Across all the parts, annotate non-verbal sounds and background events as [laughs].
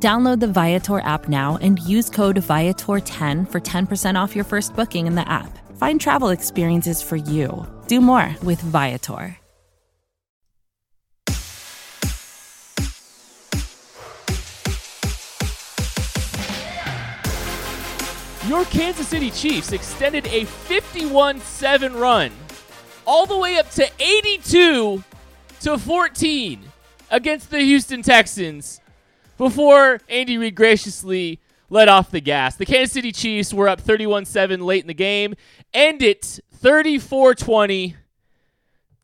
Download the Viator app now and use code Viator10 for 10% off your first booking in the app. Find travel experiences for you. Do more with Viator. Your Kansas City Chiefs extended a 51 7 run all the way up to 82 to 14 against the Houston Texans before Andy Reid graciously let off the gas. The Kansas City Chiefs were up 31 7 late in the game, end it 34 20.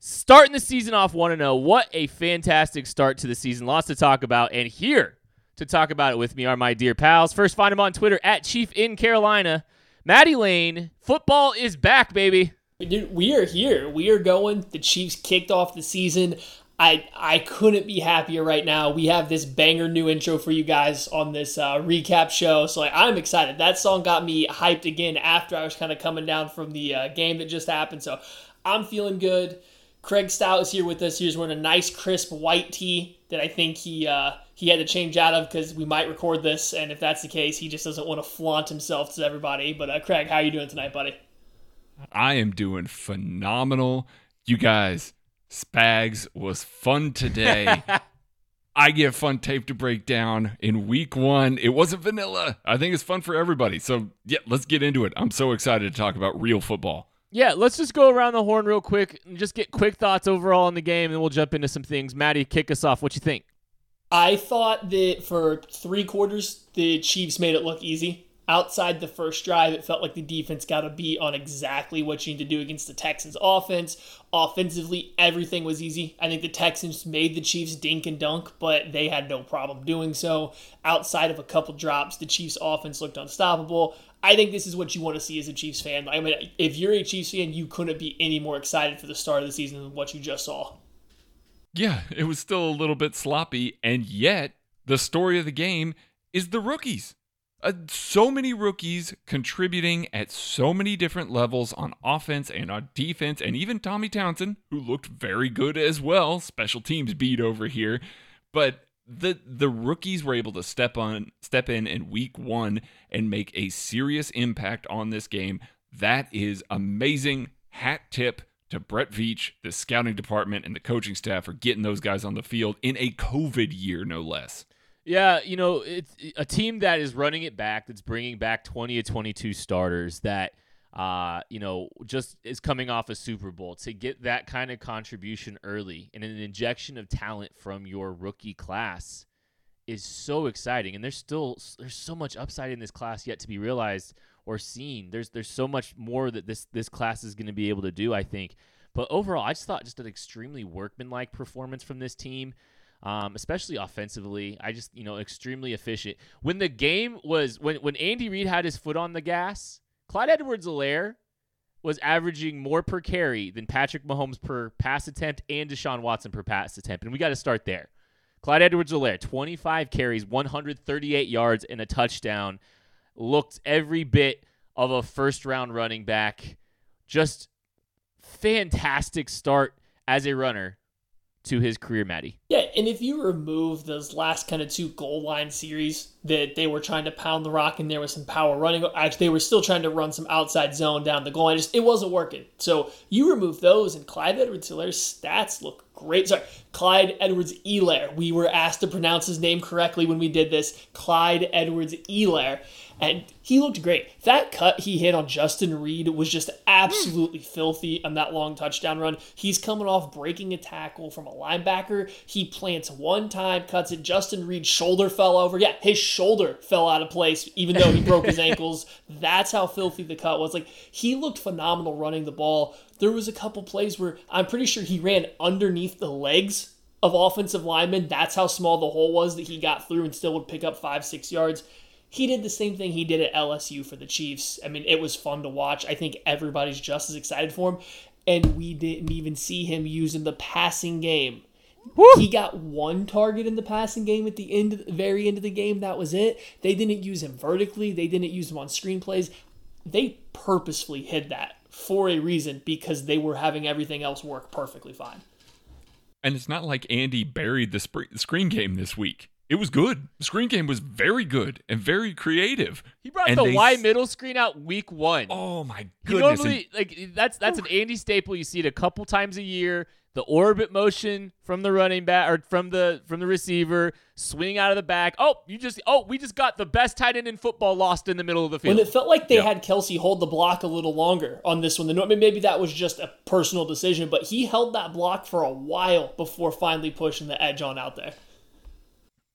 Starting the season off 1 0. What a fantastic start to the season. Lots to talk about. And here to talk about it with me are my dear pals. First, find him on Twitter at Chief in Carolina. Maddie Lane, football is back, baby. Dude, we are here. We are going. The Chiefs kicked off the season. I I couldn't be happier right now. We have this banger new intro for you guys on this uh, recap show, so like, I'm excited. That song got me hyped again after I was kind of coming down from the uh, game that just happened. So I'm feeling good. Craig Stout is here with us. He's wearing a nice crisp white tee that I think he uh, he had to change out of because we might record this, and if that's the case, he just doesn't want to flaunt himself to everybody. But uh, Craig, how are you doing tonight, buddy? I am doing phenomenal. You guys, Spags was fun today. [laughs] I get fun tape to break down in week one. It wasn't vanilla. I think it's fun for everybody. So, yeah, let's get into it. I'm so excited to talk about real football. Yeah, let's just go around the horn real quick and just get quick thoughts overall on the game, and then we'll jump into some things. Maddie, kick us off. What you think? I thought that for three quarters, the Chiefs made it look easy outside the first drive, it felt like the defense got a beat on exactly what you need to do against the Texans offense. Offensively, everything was easy. I think the Texans made the Chiefs dink and dunk, but they had no problem doing so. Outside of a couple drops, the Chiefs offense looked unstoppable. I think this is what you want to see as a Chiefs fan. I mean, if you're a Chiefs fan, you couldn't be any more excited for the start of the season than what you just saw. Yeah, it was still a little bit sloppy, and yet the story of the game is the rookies. Uh, so many rookies contributing at so many different levels on offense and on defense, and even Tommy Townsend, who looked very good as well. Special teams beat over here, but the the rookies were able to step on step in in week one and make a serious impact on this game. That is amazing. Hat tip to Brett Veach, the scouting department, and the coaching staff for getting those guys on the field in a COVID year, no less. Yeah, you know, it's a team that is running it back, that's bringing back 20 to 22 starters, that, uh, you know, just is coming off a Super Bowl to get that kind of contribution early and an injection of talent from your rookie class is so exciting. And there's still there's so much upside in this class yet to be realized or seen. There's there's so much more that this this class is going to be able to do. I think. But overall, I just thought just an extremely workmanlike performance from this team um, especially offensively. I just, you know, extremely efficient. When the game was, when, when Andy Reid had his foot on the gas, Clyde Edwards Helaire was averaging more per carry than Patrick Mahomes per pass attempt and Deshaun Watson per pass attempt. And we got to start there. Clyde Edwards Helaire, 25 carries, 138 yards, and a touchdown. Looked every bit of a first round running back. Just fantastic start as a runner to his career, Maddie. Yeah, and if you remove those last kind of two goal line series that they were trying to pound the rock and there was some power running, actually they were still trying to run some outside zone down the goal line. Just it wasn't working. So you remove those, and Clyde Edwards-Helaire's stats look great. Sorry, Clyde Edwards Elair. We were asked to pronounce his name correctly when we did this. Clyde Edwards Elair and he looked great. That cut he hit on Justin Reid was just absolutely filthy on that long touchdown run. He's coming off breaking a tackle from a linebacker. He plants one time, cuts it. Justin Reid's shoulder fell over. Yeah, his shoulder fell out of place, even though he broke his [laughs] ankles. That's how filthy the cut was. Like he looked phenomenal running the ball. There was a couple plays where I'm pretty sure he ran underneath the legs of offensive linemen. That's how small the hole was that he got through and still would pick up five, six yards he did the same thing he did at LSU for the Chiefs. I mean, it was fun to watch. I think everybody's just as excited for him. And we didn't even see him using the passing game. Woo! He got one target in the passing game at the end, the very end of the game. That was it. They didn't use him vertically. They didn't use him on screenplays. They purposefully hid that for a reason because they were having everything else work perfectly fine. And it's not like Andy buried the sp- screen game this week it was good. The screen game was very good and very creative. He brought and the Y middle screen out week one. Oh my goodness! normally, and, like that's that's an Andy staple. You see it a couple times a year. The orbit motion from the running back or from the from the receiver, swing out of the back. Oh, you just oh we just got the best tight end in football lost in the middle of the field. When it felt like they yep. had Kelce hold the block a little longer on this one. I mean, maybe that was just a personal decision, but he held that block for a while before finally pushing the edge on out there.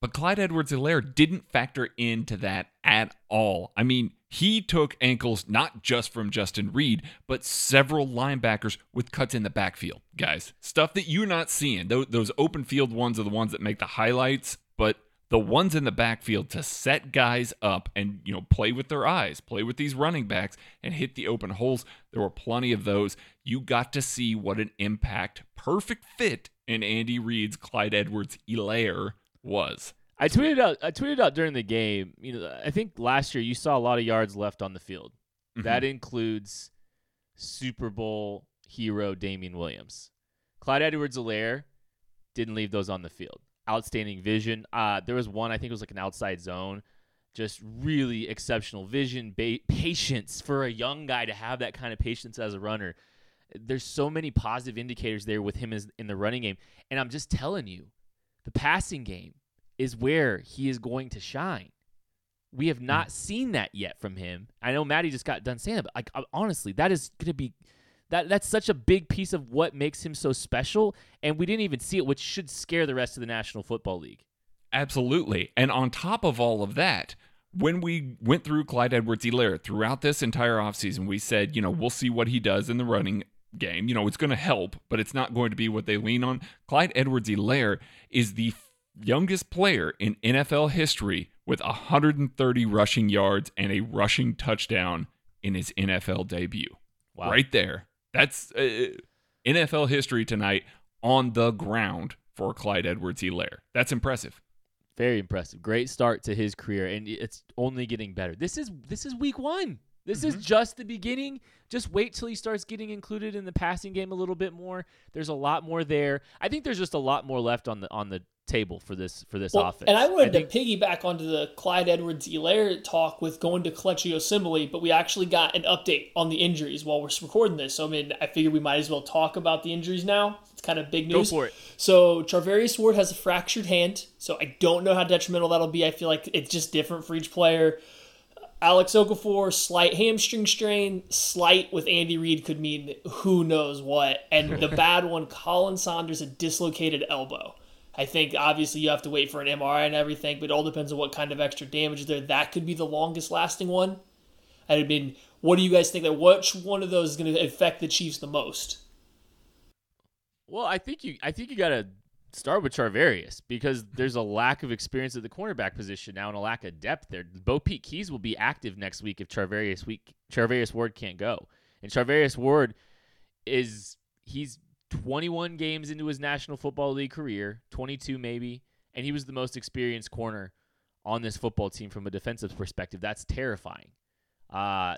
But Clyde Edwards Helaire didn't factor into that at all. I mean, he took ankles not just from Justin Reid, but several linebackers with cuts in the backfield, guys. Stuff that you're not seeing. Those open field ones are the ones that make the highlights, but the ones in the backfield to set guys up and you know play with their eyes, play with these running backs and hit the open holes. There were plenty of those. You got to see what an impact, perfect fit in Andy Reid's Clyde Edwards Helaire was. I tweeted out. I tweeted out during the game. You know, I think last year you saw a lot of yards left on the field. Mm-hmm. That includes Super Bowl hero Damien Williams. Clyde Edwards-Helaire didn't leave those on the field. Outstanding vision. Uh, there was one I think it was like an outside zone. Just really exceptional vision, ba- patience for a young guy to have that kind of patience as a runner. There's so many positive indicators there with him as, in the running game, and I'm just telling you, the passing game is where he is going to shine. We have not mm. seen that yet from him. I know Maddie just got done saying that, but like uh, honestly, that is going to be that that's such a big piece of what makes him so special, and we didn't even see it, which should scare the rest of the National Football League. Absolutely, and on top of all of that, when we went through Clyde Edwards-Helaire throughout this entire offseason, we said, you know, we'll see what he does in the running game. You know, it's going to help, but it's not going to be what they lean on. Clyde Edwards-Helaire is the youngest player in NFL history with 130 rushing yards and a rushing touchdown in his NFL debut. Wow. Right there. That's uh, NFL history tonight on the ground for Clyde Edwards-Helaire. That's impressive. Very impressive. Great start to his career and it's only getting better. This is this is week 1. This mm-hmm. is just the beginning. Just wait till he starts getting included in the passing game a little bit more. There's a lot more there. I think there's just a lot more left on the on the table for this for this well, offense. And I wanted I to piggyback onto the Clyde Edwards-Helaire talk with going to Kelechi Osemele, but we actually got an update on the injuries while we're recording this. So I mean, I figured we might as well talk about the injuries now. It's kind of big news. Go for it. So Charvarius Ward has a fractured hand, so I don't know how detrimental that'll be. I feel like it's just different for each player. Alex Okafor, slight hamstring strain, slight with Andy Reid could mean who knows what. And the [laughs] bad one, Khalen Saunders, a dislocated elbow. I think obviously you have to wait for an MRI and everything, but it all depends on what kind of extra damage there. That could be the longest lasting one. I mean, what do you guys think that which one of those is going to affect the Chiefs the most? Well, I think you I think you got to start with Charvarius because there's a lack of experience at the cornerback position now and a lack of depth there. BoPete Keyes will be active next week if Charvarius week Charvarius Ward can't go. And Charvarius Ward is he's 21 games into his National Football League career, 22 maybe, and he was the most experienced corner on this football team from a defensive perspective. That's terrifying. Uh,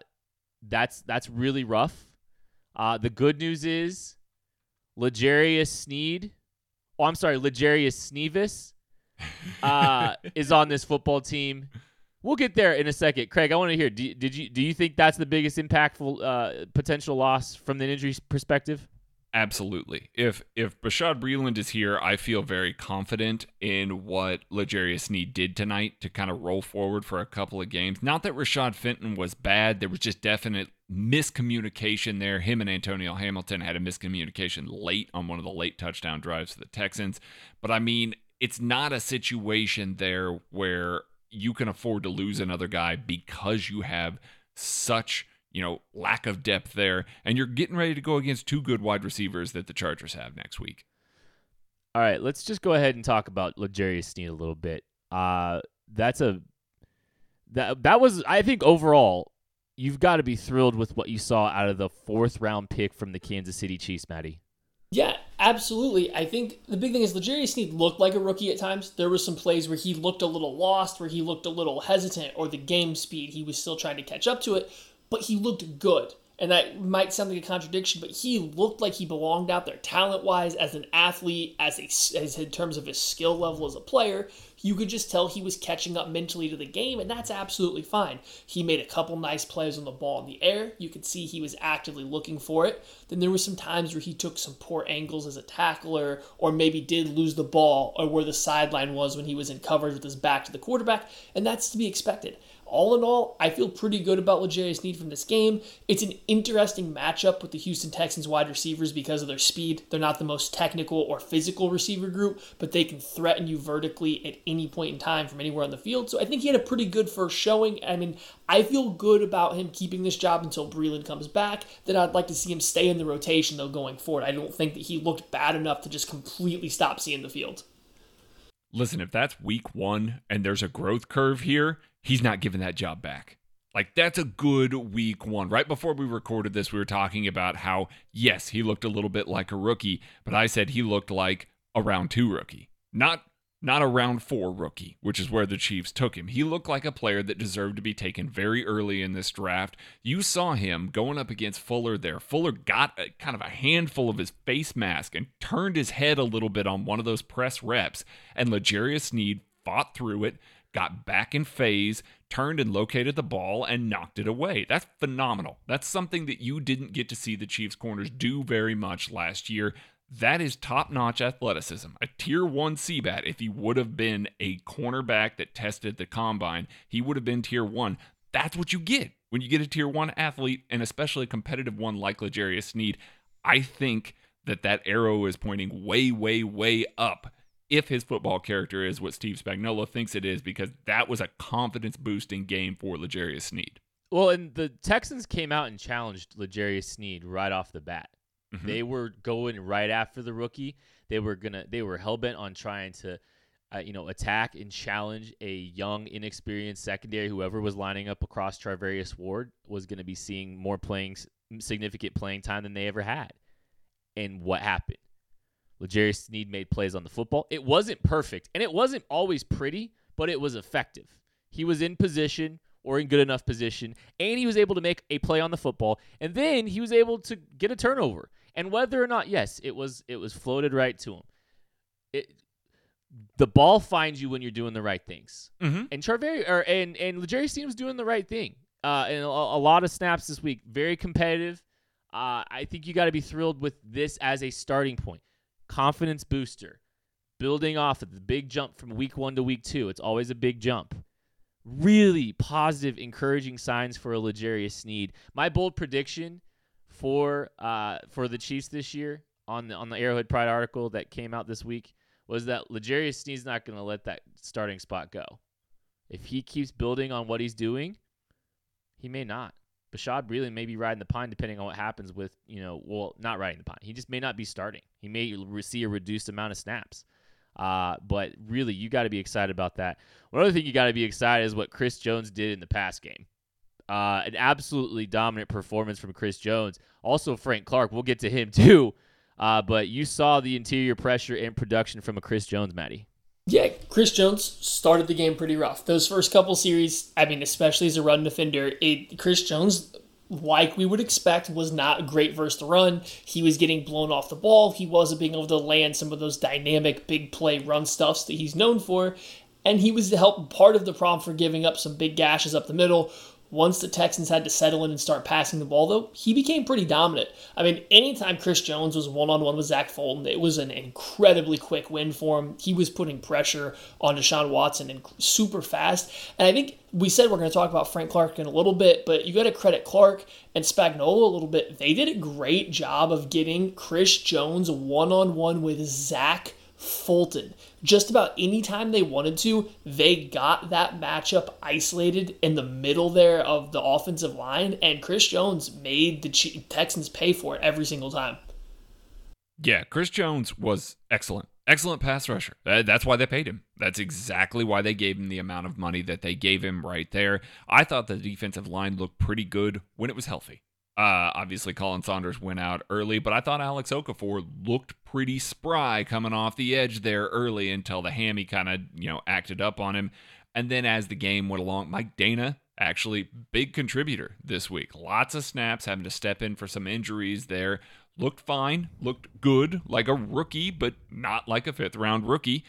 that's that's really rough. Uh, the good news is Legarius Sneed. Oh, I'm sorry, L'Jarius Sneevis uh, [laughs] is on this football team. We'll get there in a second, Craig. I want to hear. Do, did you do you think that's the biggest impactful uh, potential loss from the injury perspective? Absolutely. If if Bashaud Breeland is here, I feel very confident in what Legarius Sneed did tonight to kind of roll forward for a couple of games. Not that Rashad Fenton was bad. There was just definite miscommunication there. Him and Antonio Hamilton had a miscommunication late on one of the late touchdown drives for the Texans. But I mean, it's not a situation there where you can afford to lose another guy because you have such you know, lack of depth there, and you're getting ready to go against two good wide receivers that the Chargers have next week. All right, let's just go ahead and talk about L'Jarius Sneed a little bit. Uh, that's a that that was I think overall you've got to be thrilled with what you saw out of the fourth round pick from the Kansas City Chiefs, Maddie. Yeah, absolutely. I think the big thing is L'Jarius Sneed looked like a rookie at times. There were some plays where he looked a little lost, where he looked a little hesitant, or the game speed, he was still trying to catch up to it, but he looked good and that might sound like a contradiction, but he looked like he belonged out there talent wise, as an athlete, as a as in terms of his skill level as a player. You could just tell he was catching up mentally to the game, and that's absolutely fine. He made a couple nice plays on the ball in the air. You could see he was actively looking for it. Then there were some times where he took some poor angles as a tackler, or maybe did lose the ball, or where the sideline was when he was in coverage with his back to the quarterback, and that's to be expected all in all, I feel pretty good about L'Jarius Sneed from this game. It's an interesting matchup with the Houston Texans wide receivers because of their speed. They're not the most technical or physical receiver group, but they can threaten you vertically at any point in time from anywhere on the field. So I think he had a pretty good first showing. I mean, I feel good about him keeping this job until Breeland comes back. Then I'd like to see him stay in the rotation though going forward. I don't think that he looked bad enough to just completely stop seeing the field. Listen, if that's week one and there's a growth curve here, he's not giving that job back. Like, that's a good week one. Right before we recorded this, we were talking about how, yes, he looked a little bit like a rookie, but I said he looked like a round two rookie. Not not a round four rookie, which is where the Chiefs took him. He looked like a player that deserved to be taken very early in this draft. You saw him going up against Fuller there. Fuller got a, kind of a handful of his face mask and turned his head a little bit on one of those press reps, and L'Jarius Sneed fought through it, got back in phase, turned and located the ball, and knocked it away. That's phenomenal. That's something that you didn't get to see the Chiefs corners do very much last year. That is top notch athleticism. A tier one CBAT, if he would have been a cornerback that tested the combine, he would have been tier one. That's what you get when you get a tier one athlete, and especially a competitive one like L'Jarius Sneed. I think that that arrow is pointing way, way, way up if his football character is what Steve Spagnuolo thinks it is, because that was a confidence boosting game for L'Jarius Sneed. Well, and the Texans came out and challenged L'Jarius Sneed right off the bat. Mm-hmm. They were going right after the rookie. They were gonna. They were hell bent on trying to, uh, you know, attack and challenge a young, inexperienced secondary. Whoever was lining up across Charvarius Ward was going to be seeing more playing, significant playing time than they ever had. And what happened? L'Jarius Sneed made plays on the football. It wasn't perfect, and it wasn't always pretty, but it was effective. He was in position or in good enough position, and he was able to make a play on the football, and then he was able to get a turnover. And whether or not, yes, it was it was floated right to him. It, the ball finds you when you're doing the right things. Mm-hmm. And Charvari or and and L'Jarius Sneed was doing the right thing. Uh, and a, a, lot of snaps this week, very competitive. Uh, I think you got to be thrilled with this as a starting point, confidence booster, building off of the big jump from week one to week two. It's always a big jump. Really positive, encouraging signs for a L'Jarius Sneed. My bold prediction for uh, for the Chiefs this year on the on the Arrowhead Pride article that came out this week was that L'Jarius Sneed's not going to let that starting spot go. If he keeps building on what he's doing, he may not. Bashaud Breeland may be riding the pine depending on what happens with, you know, well, not riding the pine. He just may not be starting. He may see a reduced amount of snaps. Uh, but really, you got to be excited about that. One other thing you got to be excited is what Chris Jones did in the pass game. Uh, an absolutely dominant performance from Chris Jones. Also, Frank Clark. We'll get to him [laughs] too. Uh, but you saw the interior pressure and production from a Chris Jones, Maddie. Yeah, Chris Jones started the game pretty rough. Those first couple series, I mean, especially as a run defender, it, Chris Jones, like we would expect, was not great versus the run. He was getting blown off the ball. He wasn't being able to land some of those dynamic big play run stuffs that he's known for. And he was the help part of the problem for giving up some big gashes up the middle once the Texans had to settle in and start passing the ball, though, he became pretty dominant. I mean, anytime Chris Jones was one on one with Zach Fulton, it was an incredibly quick win for him. He was putting pressure on Deshaun Watson and super fast. And I think we said we're going to talk about Frank Clark in a little bit, but you got to credit Clark and Spagnuolo a little bit. They did a great job of getting Chris Jones one on one with Zach Fulton. Just about any time they wanted to, they got that matchup isolated in the middle there of the offensive line, and Chris Jones made the Texans pay for it every single time. Yeah, Chris Jones was excellent Excellent pass rusher. That's why they paid him. That's exactly why they gave him the amount of money that they gave him right there. I thought the defensive line looked pretty good when it was healthy. Uh, obviously, Khalen Saunders went out early, but I thought Alex Okafor looked pretty spry coming off the edge there early until the hammy kind of you know acted up on him. And then as the game went along, Mike Danna actually big contributor this week. Lots of snaps, having to step in for some injuries there. Looked fine, looked good, like a rookie, but not like a fifth round rookie.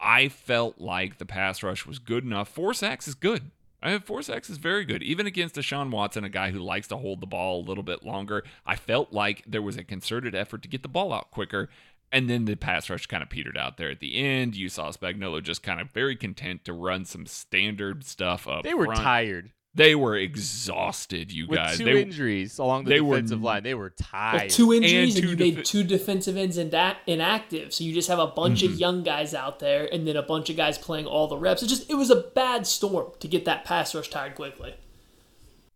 I felt like the pass rush was good enough. Four sacks is good. I have four sacks is very good, even against Deshaun Watson, a guy who likes to hold the ball a little bit longer. I felt like there was a concerted effort to get the ball out quicker, and then the pass rush kind of petered out there at the end. You saw Spagnuolo just kind of very content to run some standard stuff up. They were front. tired. They were exhausted, you With guys. two they, injuries along the they were- defensive line, they were tired. With two injuries, and, two you defi- made two defensive ends inda- inactive. So you just have a bunch Mm-hmm. of young guys out there, and then a bunch of guys playing all the reps. It just it was a bad storm to get that pass rush tired quickly.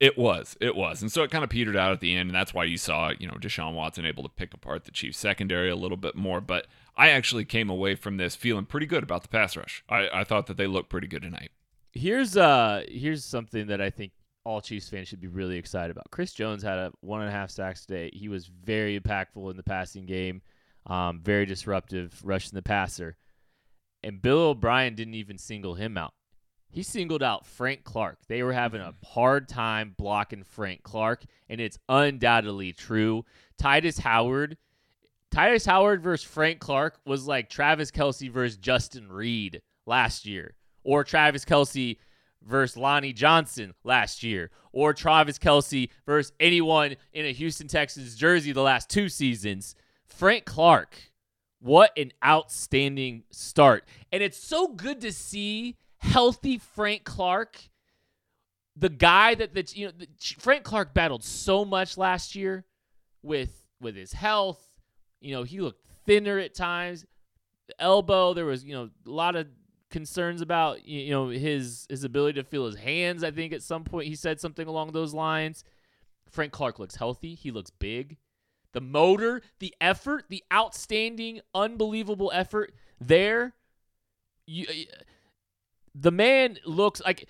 It was, it was, and so it kind of petered out at the end, and that's why you saw, you know, Deshaun Watson able to pick apart the Chiefs secondary a little bit more. But I actually came away from this feeling pretty good about the pass rush. I, I thought that they looked pretty good tonight. Here's uh here's something that I think all Chiefs fans should be really excited about. Chris Jones had a one and a half sacks today. He was very impactful in the passing game, um, very disruptive, rushing the passer. And Bill O'Brien didn't even single him out. He singled out Frank Clark. They were having a hard time blocking Frank Clark, and it's undoubtedly true. Tytus Howard, Tytus Howard versus Frank Clark was like Travis Kelce versus Justin Reid last year, or Travis Kelce versus Lonnie Johnson last year, or Travis Kelce versus anyone in a Houston Texans jersey the last two seasons. Frank Clark, what an outstanding start. And it's so good to see healthy Frank Clark, the guy that that you know the, Frank Clark battled so much last year with with his health. You know, he looked thinner at times. The elbow, there was, you know, a lot of concerns about you know his his ability to feel his hands. I think at some point he said something along those lines. Frank Clark looks healthy. He looks big. The motor, the effort, the outstanding, unbelievable effort there. You, the man looks like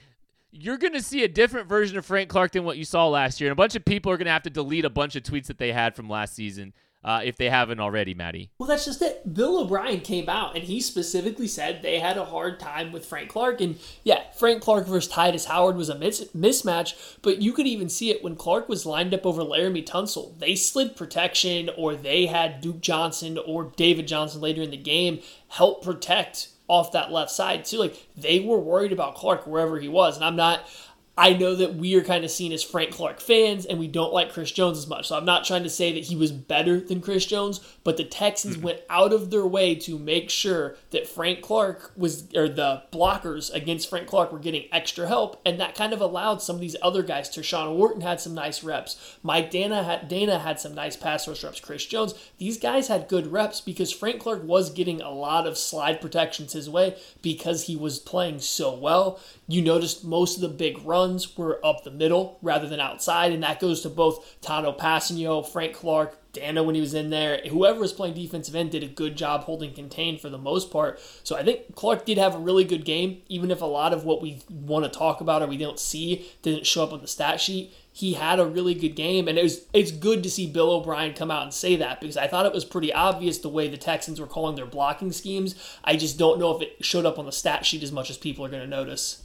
you're going to see a different version of Frank Clark than what you saw last year. And a bunch of people are going to have to delete a bunch of tweets that they had from last season uh, if they haven't already, Maddie. Well, that's just it. Bill O'Brien came out and he specifically said they had a hard time with Frank Clark. And yeah, Frank Clark versus Tytus Howard was a mis- mismatch, but you could even see it when Clark was lined up over Laremy Tunsil. They slid protection, or they had Duke Johnson or David Johnson later in the game help protect off that left side too. Like they were worried about Clark wherever he was. And I'm not. I know that we are kind of seen as Frank Clark fans and we don't like Chris Jones as much. So I'm not trying to say that he was better than Chris Jones, but the Texans mm-hmm. went out of their way to make sure that Frank Clark was, or the blockers against Frank Clark were getting extra help. And that kind of allowed some of these other guys. Tershawn Wharton had some nice reps. Mike Danna had, Danna had some nice pass rush reps. Chris Jones, these guys had good reps because Frank Clark was getting a lot of slide protections his way because he was playing so well. You noticed most of the big runs were up the middle rather than outside, and that goes to both Tanoh Kpassagnon, Frank Clark, Danna when he was in there. Whoever was playing defensive end did a good job holding contained for the most part. So I think Clark did have a really good game, even if a lot of what we want to talk about or we don't see didn't show up on the stat sheet. He had a really good game, and it was it's good to see Bill O'Brien come out and say that because I thought it was pretty obvious the way the Texans were calling their blocking schemes. I just don't know if it showed up on the stat sheet as much as people are going to notice.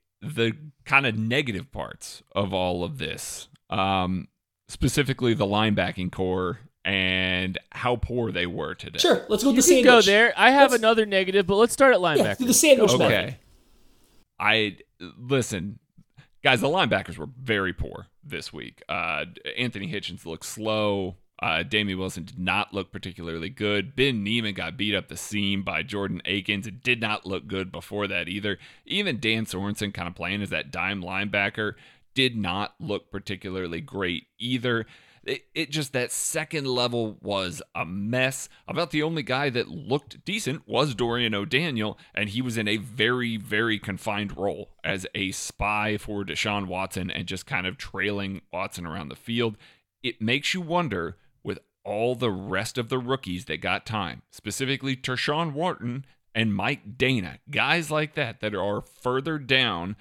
the kind of negative parts of all of this? Um, specifically the linebacking corps and how poor they were today. Sure, let's go with You the can sandwich. go there. I have Let's- another negative, but let's start at Yeah, linebacker. do the sandwich method. Okay. I listen, guys. The linebackers were very poor this week. Uh, Anthony Hitchens looked slow. Uh, Damien Wilson did not look particularly good. Ben Niemann got beat up the seam by Jordan Akins. It did not look good before that either. Even Dan Sorensen, kind of playing as that dime linebacker, did not look particularly great either. It, it just that second level was a mess. About the only guy that looked decent was Dorian O'Daniel, and he was in a very, very confined role as a spy for Deshaun Watson and just kind of trailing Watson around the field. It makes you wonder all the rest of the rookies that got time, specifically Tershawn Wharton and Mike Danna, guys like that that are further down,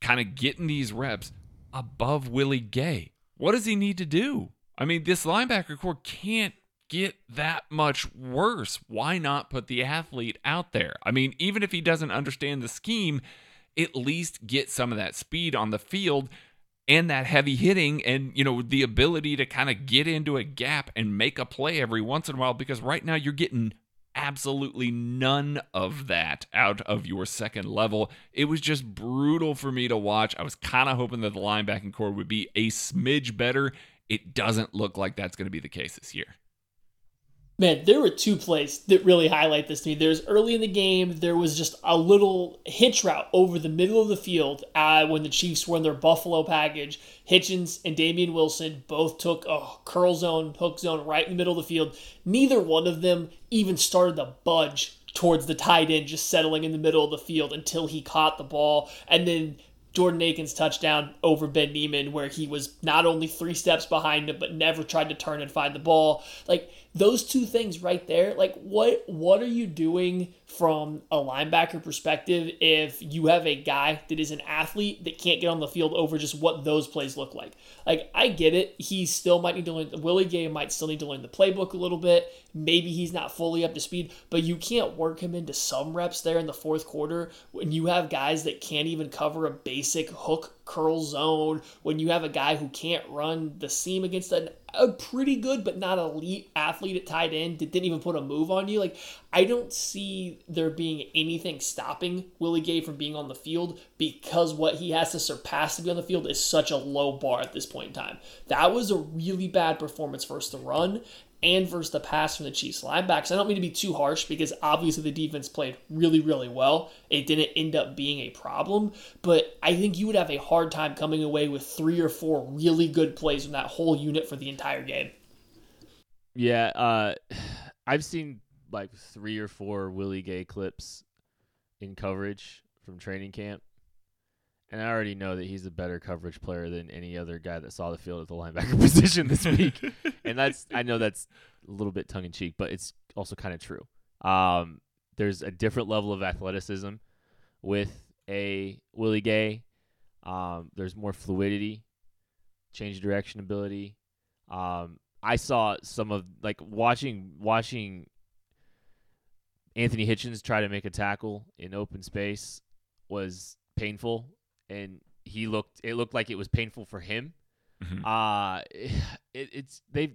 kind of getting these reps above Willie Gay. What does he need to do? I mean, this linebacker corps can't get that much worse. Why not put the athlete out there? I mean, even if he doesn't understand the scheme, at least get some of that speed on the field and that heavy hitting and you know the ability to kind of get into a gap and make a play every once in a while because right now you're getting absolutely none of that out of your second level. It was just brutal for me to watch. I was kind of hoping that the linebacking corps would be a smidge better. It doesn't look like that's going to be the case this year. Man, there were two plays that really highlight this to me. There's early in the game, there was just a little hitch route over the middle of the field uh, when the Chiefs were in their Buffalo package. Hitchens and Damien Wilson both took a curl zone, hook zone right in the middle of the field. Neither one of them even started to budge towards the tight end, just settling in the middle of the field until he caught the ball. And then Jordan Akins touchdown over Ben Niemann, where he was not only three steps behind him, but never tried to turn and find the ball. Like those two things right there, like what what are you doing from a linebacker perspective if you have a guy that is an athlete that can't get on the field over just what those plays look like? Like I get it, he still might need to learn Willie Gay might still need to learn the playbook a little bit. Maybe he's not fully up to speed, but you can't work him into some reps there in the fourth quarter when you have guys that can't even cover a basic hook curl zone, when you have a guy who can't run the seam against an, a pretty good but not elite athlete at tight end that didn't even put a move on you. Like, I don't see there being anything stopping Willie Gay from being on the field because what he has to surpass to be on the field is such a low bar at this point in time. That was a really bad performance versus the run and versus the pass from the Chiefs linebacks. I don't mean to be too harsh because obviously the defense played really, really well. It didn't end up being a problem, but I think you would have a hard time coming away with three or four really good plays from that whole unit for the entire game. Yeah, uh, [sighs] I've seen like three or four Willie Gay clips in coverage from training camp, and I already know that he's a better coverage player than any other guy that saw the field at the linebacker [laughs] position this week. and that's I know that's a little bit tongue in cheek, but it's also kind of true. Um, there's a different level of athleticism with a Willie Gay. Um, there's more fluidity, change of direction ability. Um, I saw some of like watching watching Anthony Hitchens try to make a tackle in open space was painful, and he looked it looked like it was painful for him. Mhm. Uh [sighs] it, it's they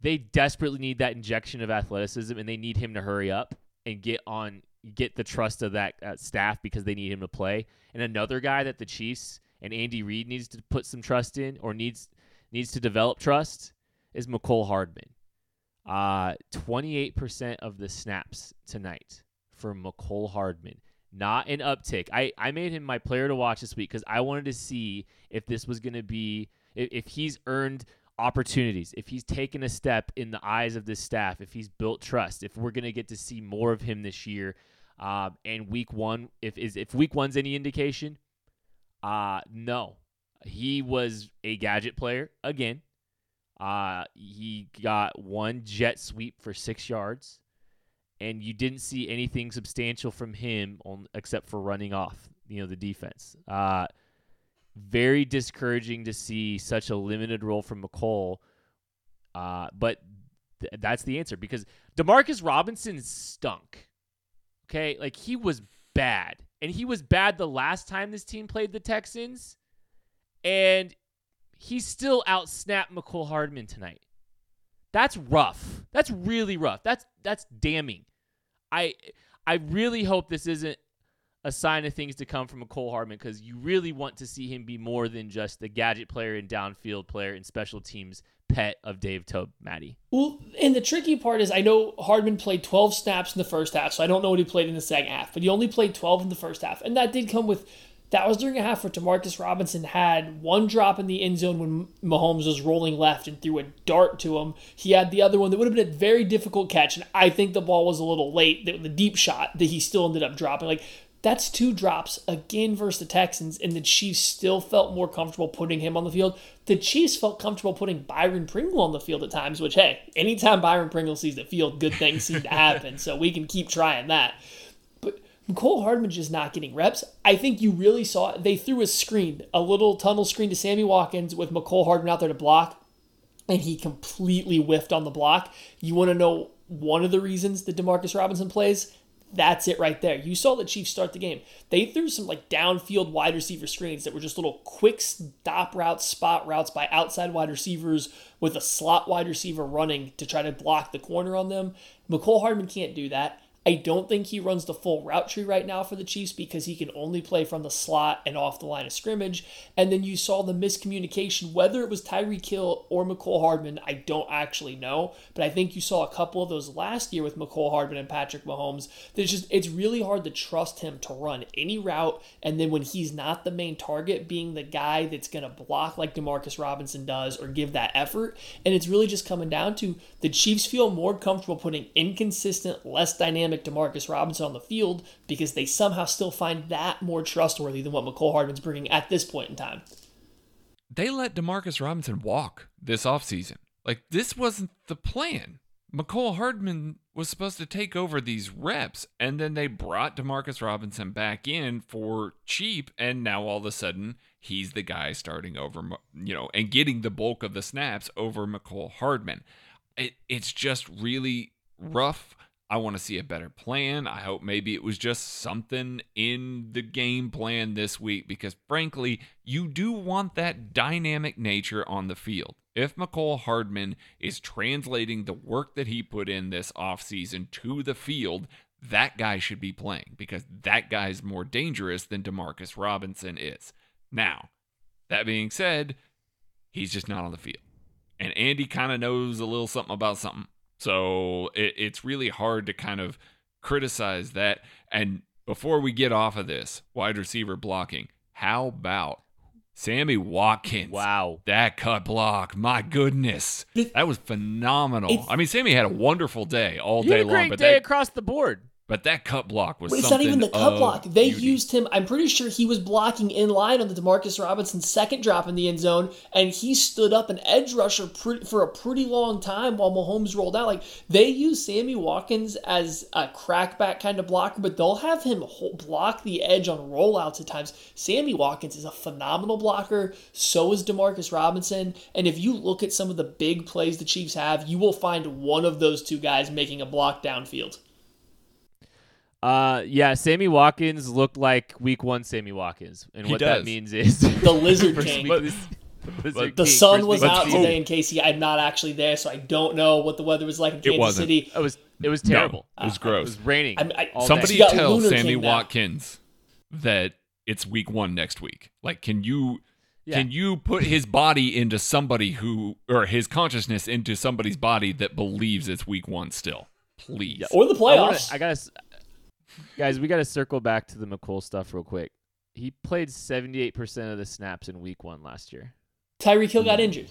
they desperately need that injection of athleticism, and they need him to hurry up and get on get the trust of that uh, staff because they need him to play. And another guy that the Chiefs and Andy Reid needs to put some trust in or needs needs to develop trust is Mecole Hardman. Uh, 28% of the snaps tonight for Mecole Hardman. Not an uptick. I, I made him my player to watch this week because I wanted to see if this was going to be, if, if he's earned opportunities, if he's taken a step in the eyes of this staff, if he's built trust, if we're going to get to see more of him this year. Um, and week one, if is if week one's any indication, uh, no, he was a gadget player again. Uh, he got one jet sweep for six yards, and you didn't see anything substantial from him on except for running off, you know, the defense. Uh, very discouraging to see such a limited role from Mecole. Uh, but th- that's the answer because Demarcus Robinson stunk. Okay, like he was bad, and he was bad the last time this team played the Texans, and he still outsnapped Mecole Hardman tonight. That's rough. That's really rough. That's that's damning. I I really hope this isn't a sign of things to come from a Cole Hardman because you really want to see him be more than just the gadget player and downfield player and special teams pet of Dave Toub, Maddie. Well, and the tricky part is I know Hardman played 12 snaps in the first half, so I don't know what he played in the second half, but he only played 12 in the first half. And that did come with that was during a half where Demarcus Robinson had one drop in the end zone when Mahomes was rolling left and threw a dart to him. He had the other one that would have been a very difficult catch, and I think the ball was a little late, the, the deep shot that he still ended up dropping. Like that's two drops again versus the Texans, and the Chiefs still felt more comfortable putting him on the field. The Chiefs felt comfortable putting Byron Pringle on the field at times, which, hey, anytime Byron Pringle sees the field, good things seem to happen. [laughs] So we can keep trying that. Mecole Hardman just not getting reps. I think you really saw it. They threw a screen, a little tunnel screen to Sammy Watkins with Mecole Hardman out there to block, and he completely whiffed on the block. You want to know one of the reasons that Demarcus Robinson plays? That's it right there. You saw the Chiefs start the game. They threw some like downfield wide receiver screens that were just little quick stop routes, spot routes by outside wide receivers with a slot wide receiver running to try to block the corner on them. Mecole Hardman can't do that. I don't think he runs the full route tree right now for the Chiefs because he can only play from the slot and off the line of scrimmage. And then you saw the miscommunication, whether it was Tyreek Hill or Mecole Hardman, I don't actually know. But I think you saw a couple of those last year with Mecole Hardman and Patrick Mahomes. There's just it's really hard to trust him to run any route. And then when he's not the main target, being the guy that's gonna block like Demarcus Robinson does or give that effort. And it's really just coming down to the Chiefs feel more comfortable putting inconsistent, less dynamic Demarcus Robinson on the field because they somehow still find that more trustworthy than what Mecole Hardman's bringing at this point in time. They let Demarcus Robinson walk this offseason. Like, this wasn't the plan. Mecole Hardman was supposed to take over these reps, and then they brought Demarcus Robinson back in for cheap, and now all of a sudden he's the guy starting over, you know, and getting the bulk of the snaps over Mecole Hardman. It, it's just really rough I want to see a better plan. I hope maybe it was just something in the game plan this week because, frankly, you do want that dynamic nature on the field. If Mecole Hardman is translating the work that he put in this offseason to the field, that guy should be playing because that guy is more dangerous than Demarcus Robinson is. Now, that being said, he's just not on the field. And Andy kind of knows a little something about something. So it, it's really hard to kind of criticize that. And before we get off of this, wide receiver blocking, how about Sammy Watkins? Wow. That cut block. My goodness. That was phenomenal. I mean, Sammy had a wonderful day all day had a great long. But day that, across the board. But that cut block was it's not even the cut block. They beauty. used him. I'm pretty sure he was blocking in line on the Demarcus Robinson second drop in the end zone, and he stood up an edge rusher pre- for a pretty long time while Mahomes rolled out. Like they use Sammy Watkins as a crackback kind of blocker, but they'll have him block the edge on rollouts at times. Sammy Watkins is a phenomenal blocker. So is Demarcus Robinson. And if you look at some of the big plays the Chiefs have, you will find one of those two guys making a block downfield. Uh, yeah, Sammy Watkins looked like Week One Sammy Watkins, and He what that means is [laughs] The Lizard [laughs] First King. week of this- [laughs] Lizard The King, sun was out the today season. in KC. I'm not actually there, so I don't know what the weather was like in Kansas wasn't. City. It was it was No, terrible. it was It gross. It was raining. I- I- Somebody day. Tell Lunar Sammy King now. Watkins that it's week one next week. Like, can you Yeah. can you put his body into somebody who or his consciousness into somebody's body that believes it's week one still? Please. Or the I, playoffs. wanna, I gotta, s- guys, we gotta circle back to the McCool stuff real quick. He played seventy eight percent of the snaps in Week One last year. Tyreek Hill got injured.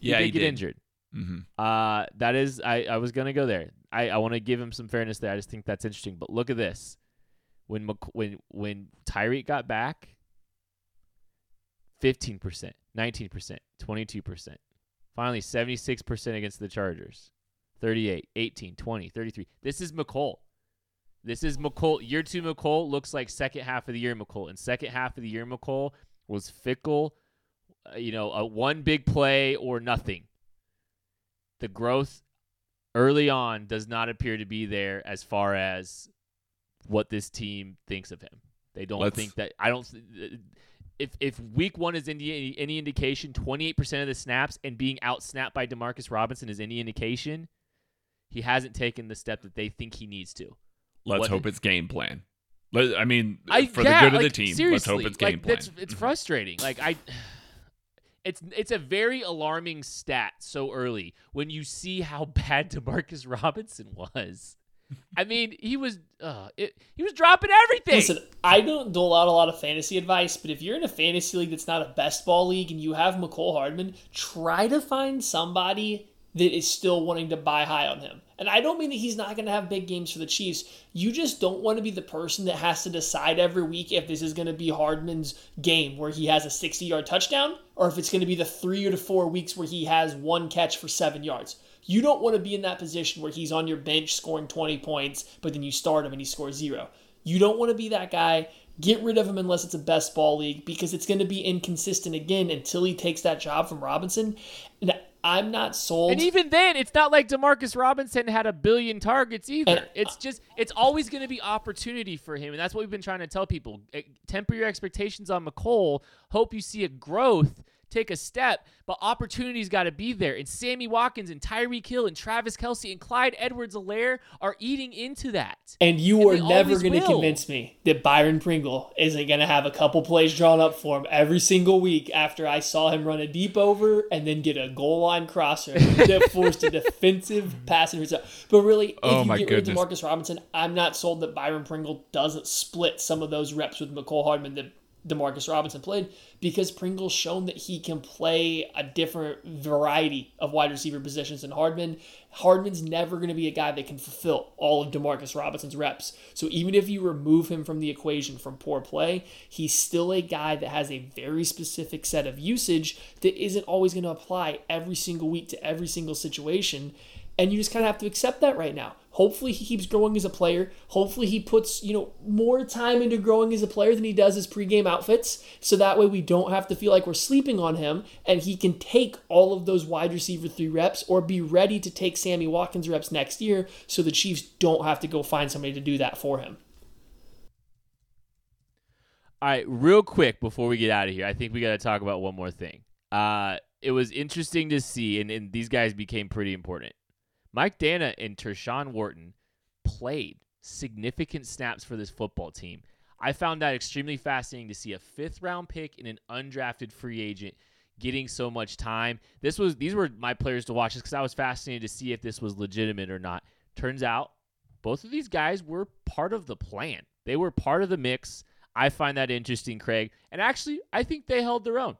He yeah, did he get did. injured. hmm Uh, that is, I, I was gonna go there. I, I want to give him some fairness there. I just think that's interesting. But look at this: when Mc, when when Tyreek got back, fifteen percent, nineteen percent, twenty two percent, finally seventy six percent against the Chargers. 38, 18, 20, 33. This is Mecole. This is Mecole. Year two Mecole looks like second half of the year Mecole. And second half of the year Mecole was fickle, uh, you know, a one big play or nothing. The growth early on does not appear to be there as far as what this team thinks of him. They don't Let's- think that I don't if if week 1 is any any indication 28% of the snaps and being out snapped by DeMarcus Robinson is any indication he hasn't taken the step that they think he needs to. Let's What- hope it's game plan. Let- I mean, I, for yeah, the good like, of the team, let's hope it's game like, plan. It's frustrating. Like I, [sighs] it's it's a very alarming stat so early when you see how [laughs] bad Demarcus Robinson was. I mean, he was uh, it, he was dropping everything. Listen, I don't dole out a lot of fantasy advice, but if you're in a fantasy league that's not a best ball league and you have Mecole Hardman, try to find somebody that is still wanting to buy high on him. And I don't mean that he's not going to have big games for the Chiefs. You just don't want to be the person that has to decide every week if this is going to be Hardman's game where he has a 60 yard touchdown or if it's going to be the three or four weeks where he has one catch for seven yards. You don't want to be in that position where he's on your bench scoring 20 points, but then you start him and he scores zero. You don't want to be that guy. Get rid of him unless it's a best ball league because it's going to be inconsistent again until he takes that job from Robinson. And I'm not sold. and even then, it's not like Demarcus Robinson had a billion targets either. And- it's just it's always going to be opportunity for him, and that's what we've been trying to tell people. Eh, Temper your expectations on Mecole. Hope you see a growth. Take a step, but opportunities got to be there. And Sammy Watkins and Tyreek Hill and Travis Kelce and Clyde Edwards-Helaire are eating into that. And you And are never going to convince me that Byron Pringle isn't going to have a couple plays drawn up for him every single week after I saw him run a deep over and then get a goal line crosser [laughs] that forced a defensive pass interception. But really, if Oh you my get rid of Marcus Robinson, I'm not sold that Byron Pringle doesn't split some of those reps with Mecole Hardman that Demarcus Robinson played because Pringle's shown that he can play a different variety of wide receiver positions than Hardman. Hardman's never going to be a guy that can fulfill all of Demarcus Robinson's reps. So even if you remove him from the equation from poor play, he's still a guy that has a very specific set of usage that isn't always going to apply every single week to every single situation. And you just kind of have to accept that right now. Hopefully he keeps growing as a player. Hopefully he puts, you know, more time into growing as a player than he does his pregame outfits. So that way we don't have to feel like we're sleeping on him and he can take all of those wide receiver three reps or be ready to take Sammy Watkins reps next year so the Chiefs don't have to go find somebody to do that for him. All right, real quick before we get out of here, I think we got to talk about one more thing. Uh, it was interesting to see, and, and these guys became pretty important. Mike Danna and Tershawn Wharton played significant snaps for this football team. I found that extremely fascinating to see a fifth round pick and an undrafted free agent getting so much time. This was these were my players to watch because I was fascinated to see if this was legitimate or not. Turns out both of these guys were part of the plan. They were part of the mix. I find that interesting, Craig. And actually, I think they held their own.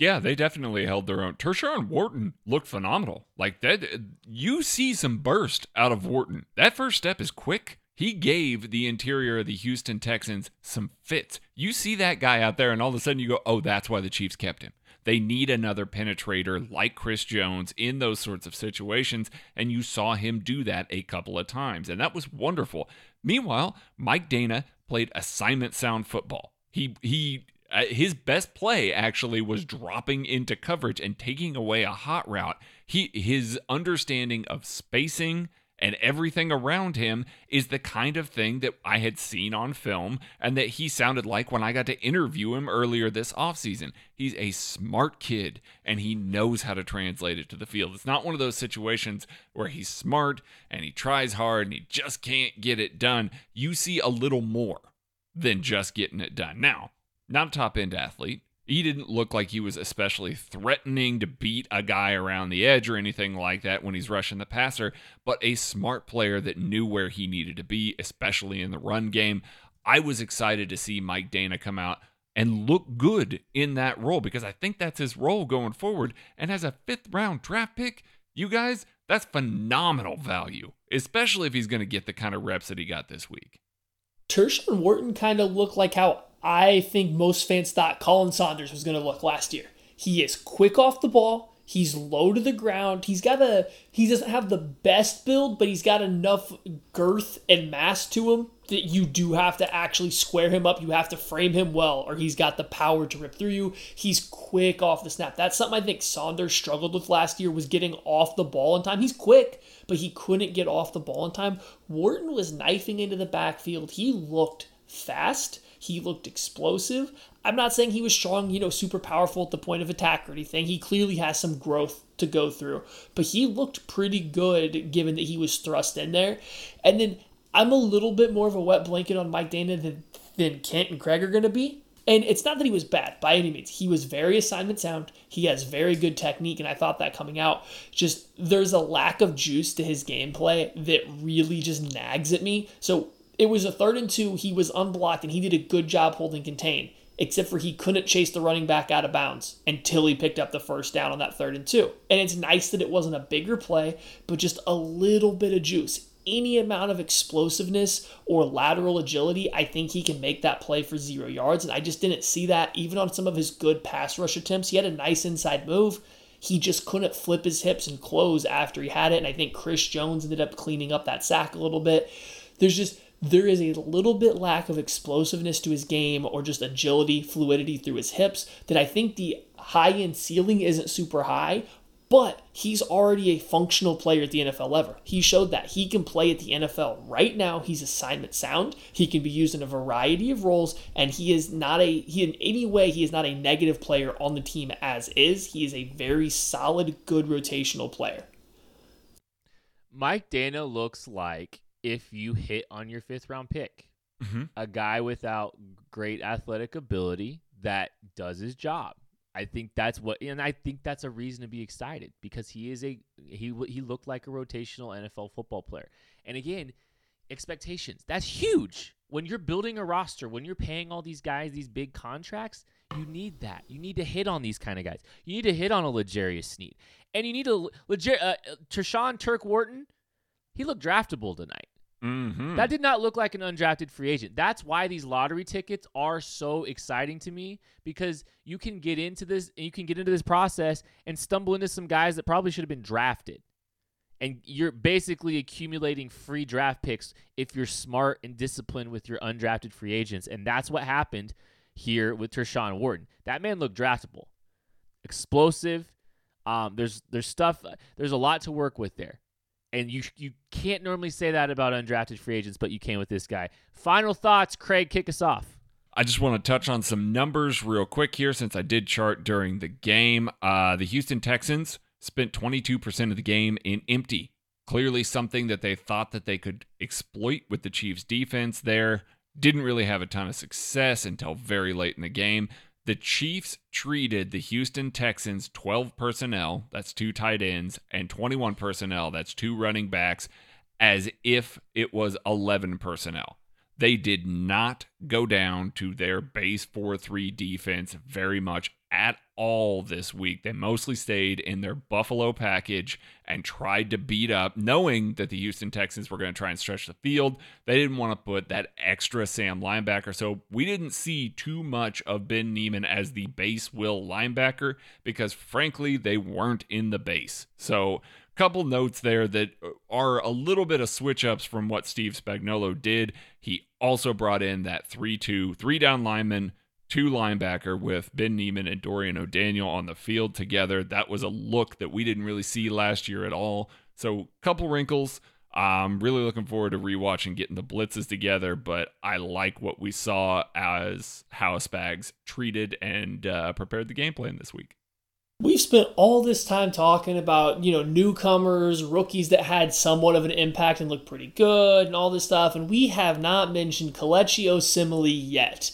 Yeah, they definitely held their own. Tershawn Wharton looked phenomenal. Like that, you see some burst out of Wharton. That first step is quick. He gave the interior of the Houston Texans some fits. You see that guy out there, and all of a sudden you go, "Oh, that's why the Chiefs kept him." They need another penetrator like Chris Jones in those sorts of situations, and you saw him do that a couple of times, and that was wonderful. Meanwhile, Mike Danna played assignment sound football. He he uh, his best play actually was dropping into coverage and taking away a hot route. He his understanding of spacing and everything around him is the kind of thing that I had seen on film and that he sounded like when I got to interview him earlier this offseason. He's a smart kid and he knows how to translate it to the field. It's not one of those situations where he's smart and he tries hard and he just can't get it done. You see a little more than just getting it done. Now, not a top end athlete. He didn't look like he was especially threatening to beat a guy around the edge or anything like that when he's rushing the passer, but a smart player that knew where he needed to be, especially in the run game. I was excited to see Mike Danna come out and look good in that role because I think that's his role going forward. And as a fifth round draft pick, you guys, that's phenomenal value, especially if he's going to get the kind of reps that he got this week. Tershawn Wharton kind of looked like how I think most fans thought Khalen Saunders was going to look last year. He is quick off the ball. He's low to the ground. He's got a he doesn't have the best build, but he's got enough girth and mass to him that you do have to actually square him up. You have to frame him well, or he's got the power to rip through you. He's quick off the snap. That's something I think Saunders struggled with last year was getting off the ball in time. He's quick, but he couldn't get off the ball in time. Wharton was knifing into the backfield. He looked fast. He looked explosive. I'm not saying he was strong, you know, super powerful at the point of attack or anything. He clearly has some growth to go through, but he looked pretty good given that he was thrust in there. And then I'm a little bit more of a wet blanket on Mike Danna than, than Kent and Craig are going to be. And it's not that he was bad by any means. He was very assignment sound. He has very good technique, and I thought that coming out. Just there's a lack of juice to his gameplay that really just nags at me. So it was a third and two. He was unblocked, and he did a good job holding contain except for he couldn't chase the running back out of bounds until he picked up the first down on that third and two. And it's nice that it wasn't a bigger play, but just a little bit of juice. Any amount of explosiveness or lateral agility, I think he can make that play for zero yards. And I just didn't see that even on some of his good pass rush attempts. He had a nice inside move. He just couldn't flip his hips and close after he had it. And I think Chris Jones ended up cleaning up that sack a little bit. There's just there is a little bit lack of explosiveness to his game or just agility, fluidity through his hips that I think the high end ceiling isn't super high, but he's already a functional player at the NFL level. He showed that he can play at the NFL right now. He's assignment sound. He can be used in a variety of roles, and he is not a he in any way he is not a negative player on the team as is. He is a very solid, good rotational player. Mike Danna looks like if you hit on your fifth round pick. Mm-hmm. A guy without great athletic ability that does his job. I think that's what, and I think that's a reason to be excited because he is a he he looked like a rotational NFL football player. And again, expectations that's huge when you're building a roster. When you're paying all these guys these big contracts, you need that. You need to hit on these kind of guys. You need to hit on a L'Jarius Sneed, and you need a legit uh, Tershawn Turk Wharton he looked draftable tonight. Mm-hmm. That did not look like an undrafted free agent. That's why these lottery tickets are so exciting to me because you can get into this you can get into this process and stumble into some guys that probably should have been drafted. And you're basically accumulating free draft picks if you're smart and disciplined with your undrafted free agents. And that's what happened here with Tershawn Wharton. That man looked draftable. Explosive. Um, there's there's stuff there's a lot to work with there and you you can't normally say that about undrafted free agents, but you can with this guy. Final thoughts, Craig, kick us off. I just want to touch on some numbers real quick here since I did chart during the game. Uh, the Houston Texans spent 22% of the game in empty. Clearly something that they thought that they could exploit with the Chiefs defense there. Didn't really have a ton of success until very late in the game. The Chiefs treated the Houston Texans 12 personnel, that's two tight ends, and 21 personnel, that's two running backs, as if it was 11 personnel. They did not go down to their base 4 3 defense very much at all this week. They mostly stayed in their Buffalo package and tried to beat up, knowing that the Houston Texans were going to try and stretch the field. They didn't want to put that extra Sam linebacker. So we didn't see too much of Ben Niemann as the base will linebacker because, frankly, they weren't in the base. So couple notes there that are a little bit of switch ups from what Steve Spagnuolo did. He also brought in that 3 2, three down lineman two linebacker with Ben Niemann and Dorian O'Daniel on the field together. That was a look that we didn't really see last year at all. So, couple wrinkles. I'm really looking forward to rewatching getting the blitzes together, but I like what we saw as how Spags treated and uh, prepared the game plan this week. We've spent all this time talking about, you know, newcomers, rookies that had somewhat of an impact and looked pretty good and all this stuff, and we have not mentioned Kelechi Osemele yet.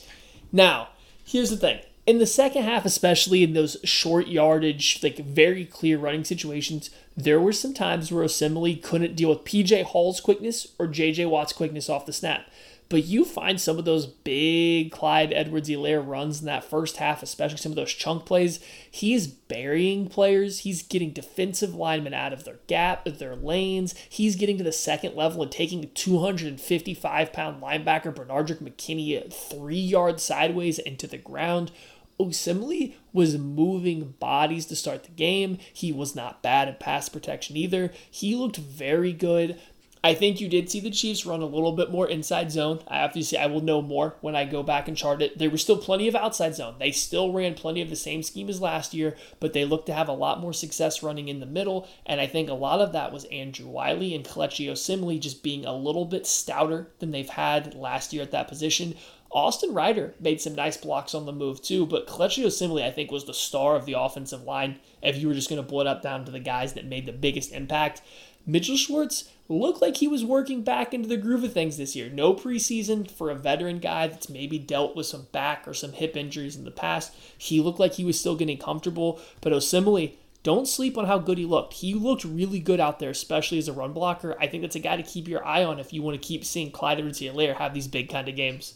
Now, here's the thing. In the second half, especially in those short yardage, like very clear running situations, there were some times where Osemele couldn't deal with PJ Hall's quickness or JJ Watt's quickness off the snap. But you find some of those big Clyde Edwards Helaire runs in that first half, especially some of those chunk plays. He's burying players. He's getting defensive linemen out of their gap, their lanes. He's getting to the second level and taking a 255 pound linebacker, Benardrick McKinney, three yards sideways into the ground. Osemele was moving bodies to start the game. He was not bad at pass protection either. He looked very good. I think you did see the Chiefs run a little bit more inside zone. I obviously I will know more when I go back and chart it. There was still plenty of outside zone. They still ran plenty of the same scheme as last year, but they looked to have a lot more success running in the middle. And I think a lot of that was Andrew Wylie and Kelechi Osemele just being a little bit stouter than they've had last year at that position. Austin Reiter made some nice blocks on the move too, but Kelechi Osemele I think was the star of the offensive line. If you were just going to boil it up down to the guys that made the biggest impact, Mitchell Schwartz looked like he was working back into the groove of things this year. No preseason for a veteran guy that's maybe dealt with some back or some hip injuries in the past. He looked like he was still getting comfortable, but Osemele, don't sleep on how good he looked. He looked really good out there, especially as a run blocker. I think that's a guy to keep your eye on if you want to keep seeing Clyde Edwards-Helaire have these big kind of games.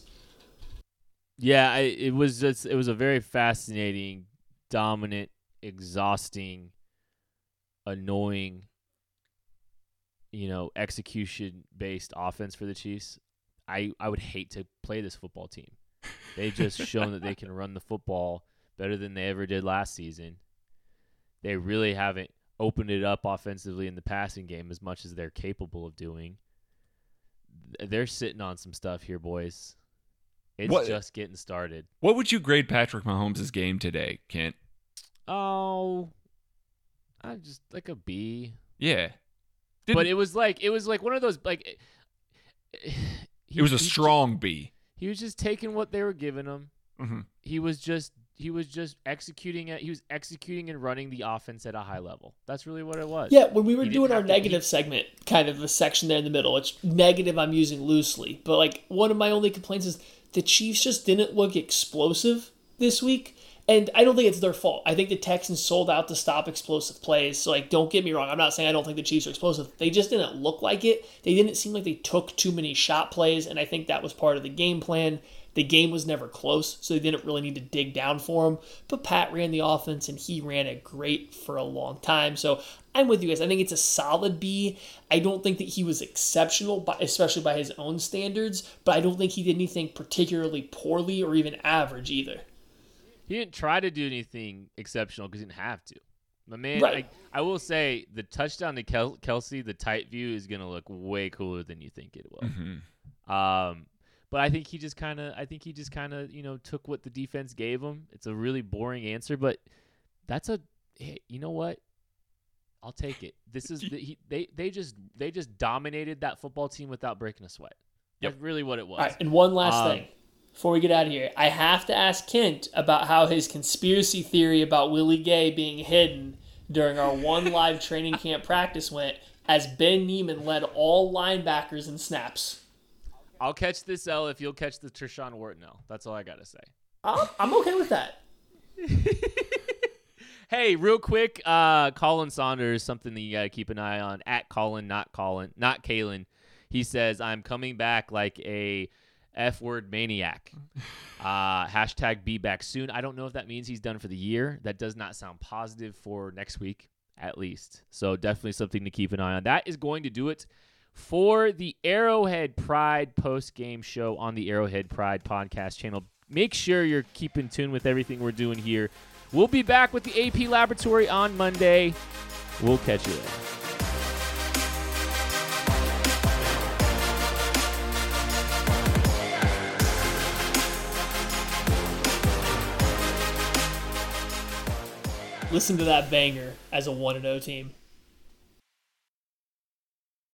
Yeah, I, it was just it was a very fascinating, dominant, exhausting, annoying you know, execution based offense for the Chiefs, I, I would hate to play this football team. They've just [laughs] shown that they can run the football better than they ever did last season. They really haven't opened it up offensively in the passing game as much as they're capable of doing. They're sitting on some stuff here, boys. It's what, uh, just getting started. What would you grade Patrick Mahomes' game today, Kent? Oh, I just like a B. Yeah. Didn't, but it was like it was like one of those like [sighs] he, it was a strong B. He was just taking what they were giving him. Mm-hmm. He was just he was just executing it. He was executing and running the offense at a high level. That's really what it was. Yeah, when we were he doing our negative segment, kind of the section there in the middle, it's negative I'm using loosely, but like one of my only complaints is the Chiefs just didn't look explosive this week. And I don't think it's their fault. I think the Texans sold out to stop explosive plays. So, like, don't get me wrong. I'm not saying I don't think the Chiefs are explosive. They just didn't look like it. They didn't seem like they took too many shot plays. And I think that was part of the game plan. The game was never close, so they didn't really need to dig down for him. But Pat ran the offense, and he ran it great for a long time. So I'm with you guys. I think it's a solid B. I don't think that he was exceptional, especially by his own standards, but I don't think he did anything particularly poorly or even average either he didn't try to do anything exceptional because he didn't have to. My man, right. I, I will say the touchdown to Kel- Kelce, the tight view is gonna look way cooler than you think it will. Mm-hmm. Um, but I think he just kind of, I think he just kind of, you know, took what the defense gave him. It's a really boring answer, but that's a, hey, you know what? I'll take it. This is [laughs] the, he, they they just they just dominated that football team without breaking a sweat. Yep. That's really what it was. Right, and one last um, thing before we get out of here, I have to ask Kent about how his conspiracy theory about Willie Gay being hidden during our one [laughs] live training camp practice went as Ben Niemann led all linebackers in snaps. I'll catch this L if you'll catch the Tershawn Wharton L. That's all I got to say. I'm okay with that. [laughs] hey, real quick, uh, Colin Saunders, something that you got to keep an eye on. At Colin, not Colin, not Kalen. He says, I'm coming back like a F word maniac. Uh, hashtag be back soon. I don't know if that means he's done for the year. That does not sound positive for next week, at least. So definitely something to keep an eye on. That is going to do it for the Arrowhead Pride post game show on the Arrowhead Pride podcast channel. Make sure you're keeping tune with everything we're doing here. We'll be back with the AP Laboratory on Monday. We'll catch you. Listen to that banger as a 1 0 team.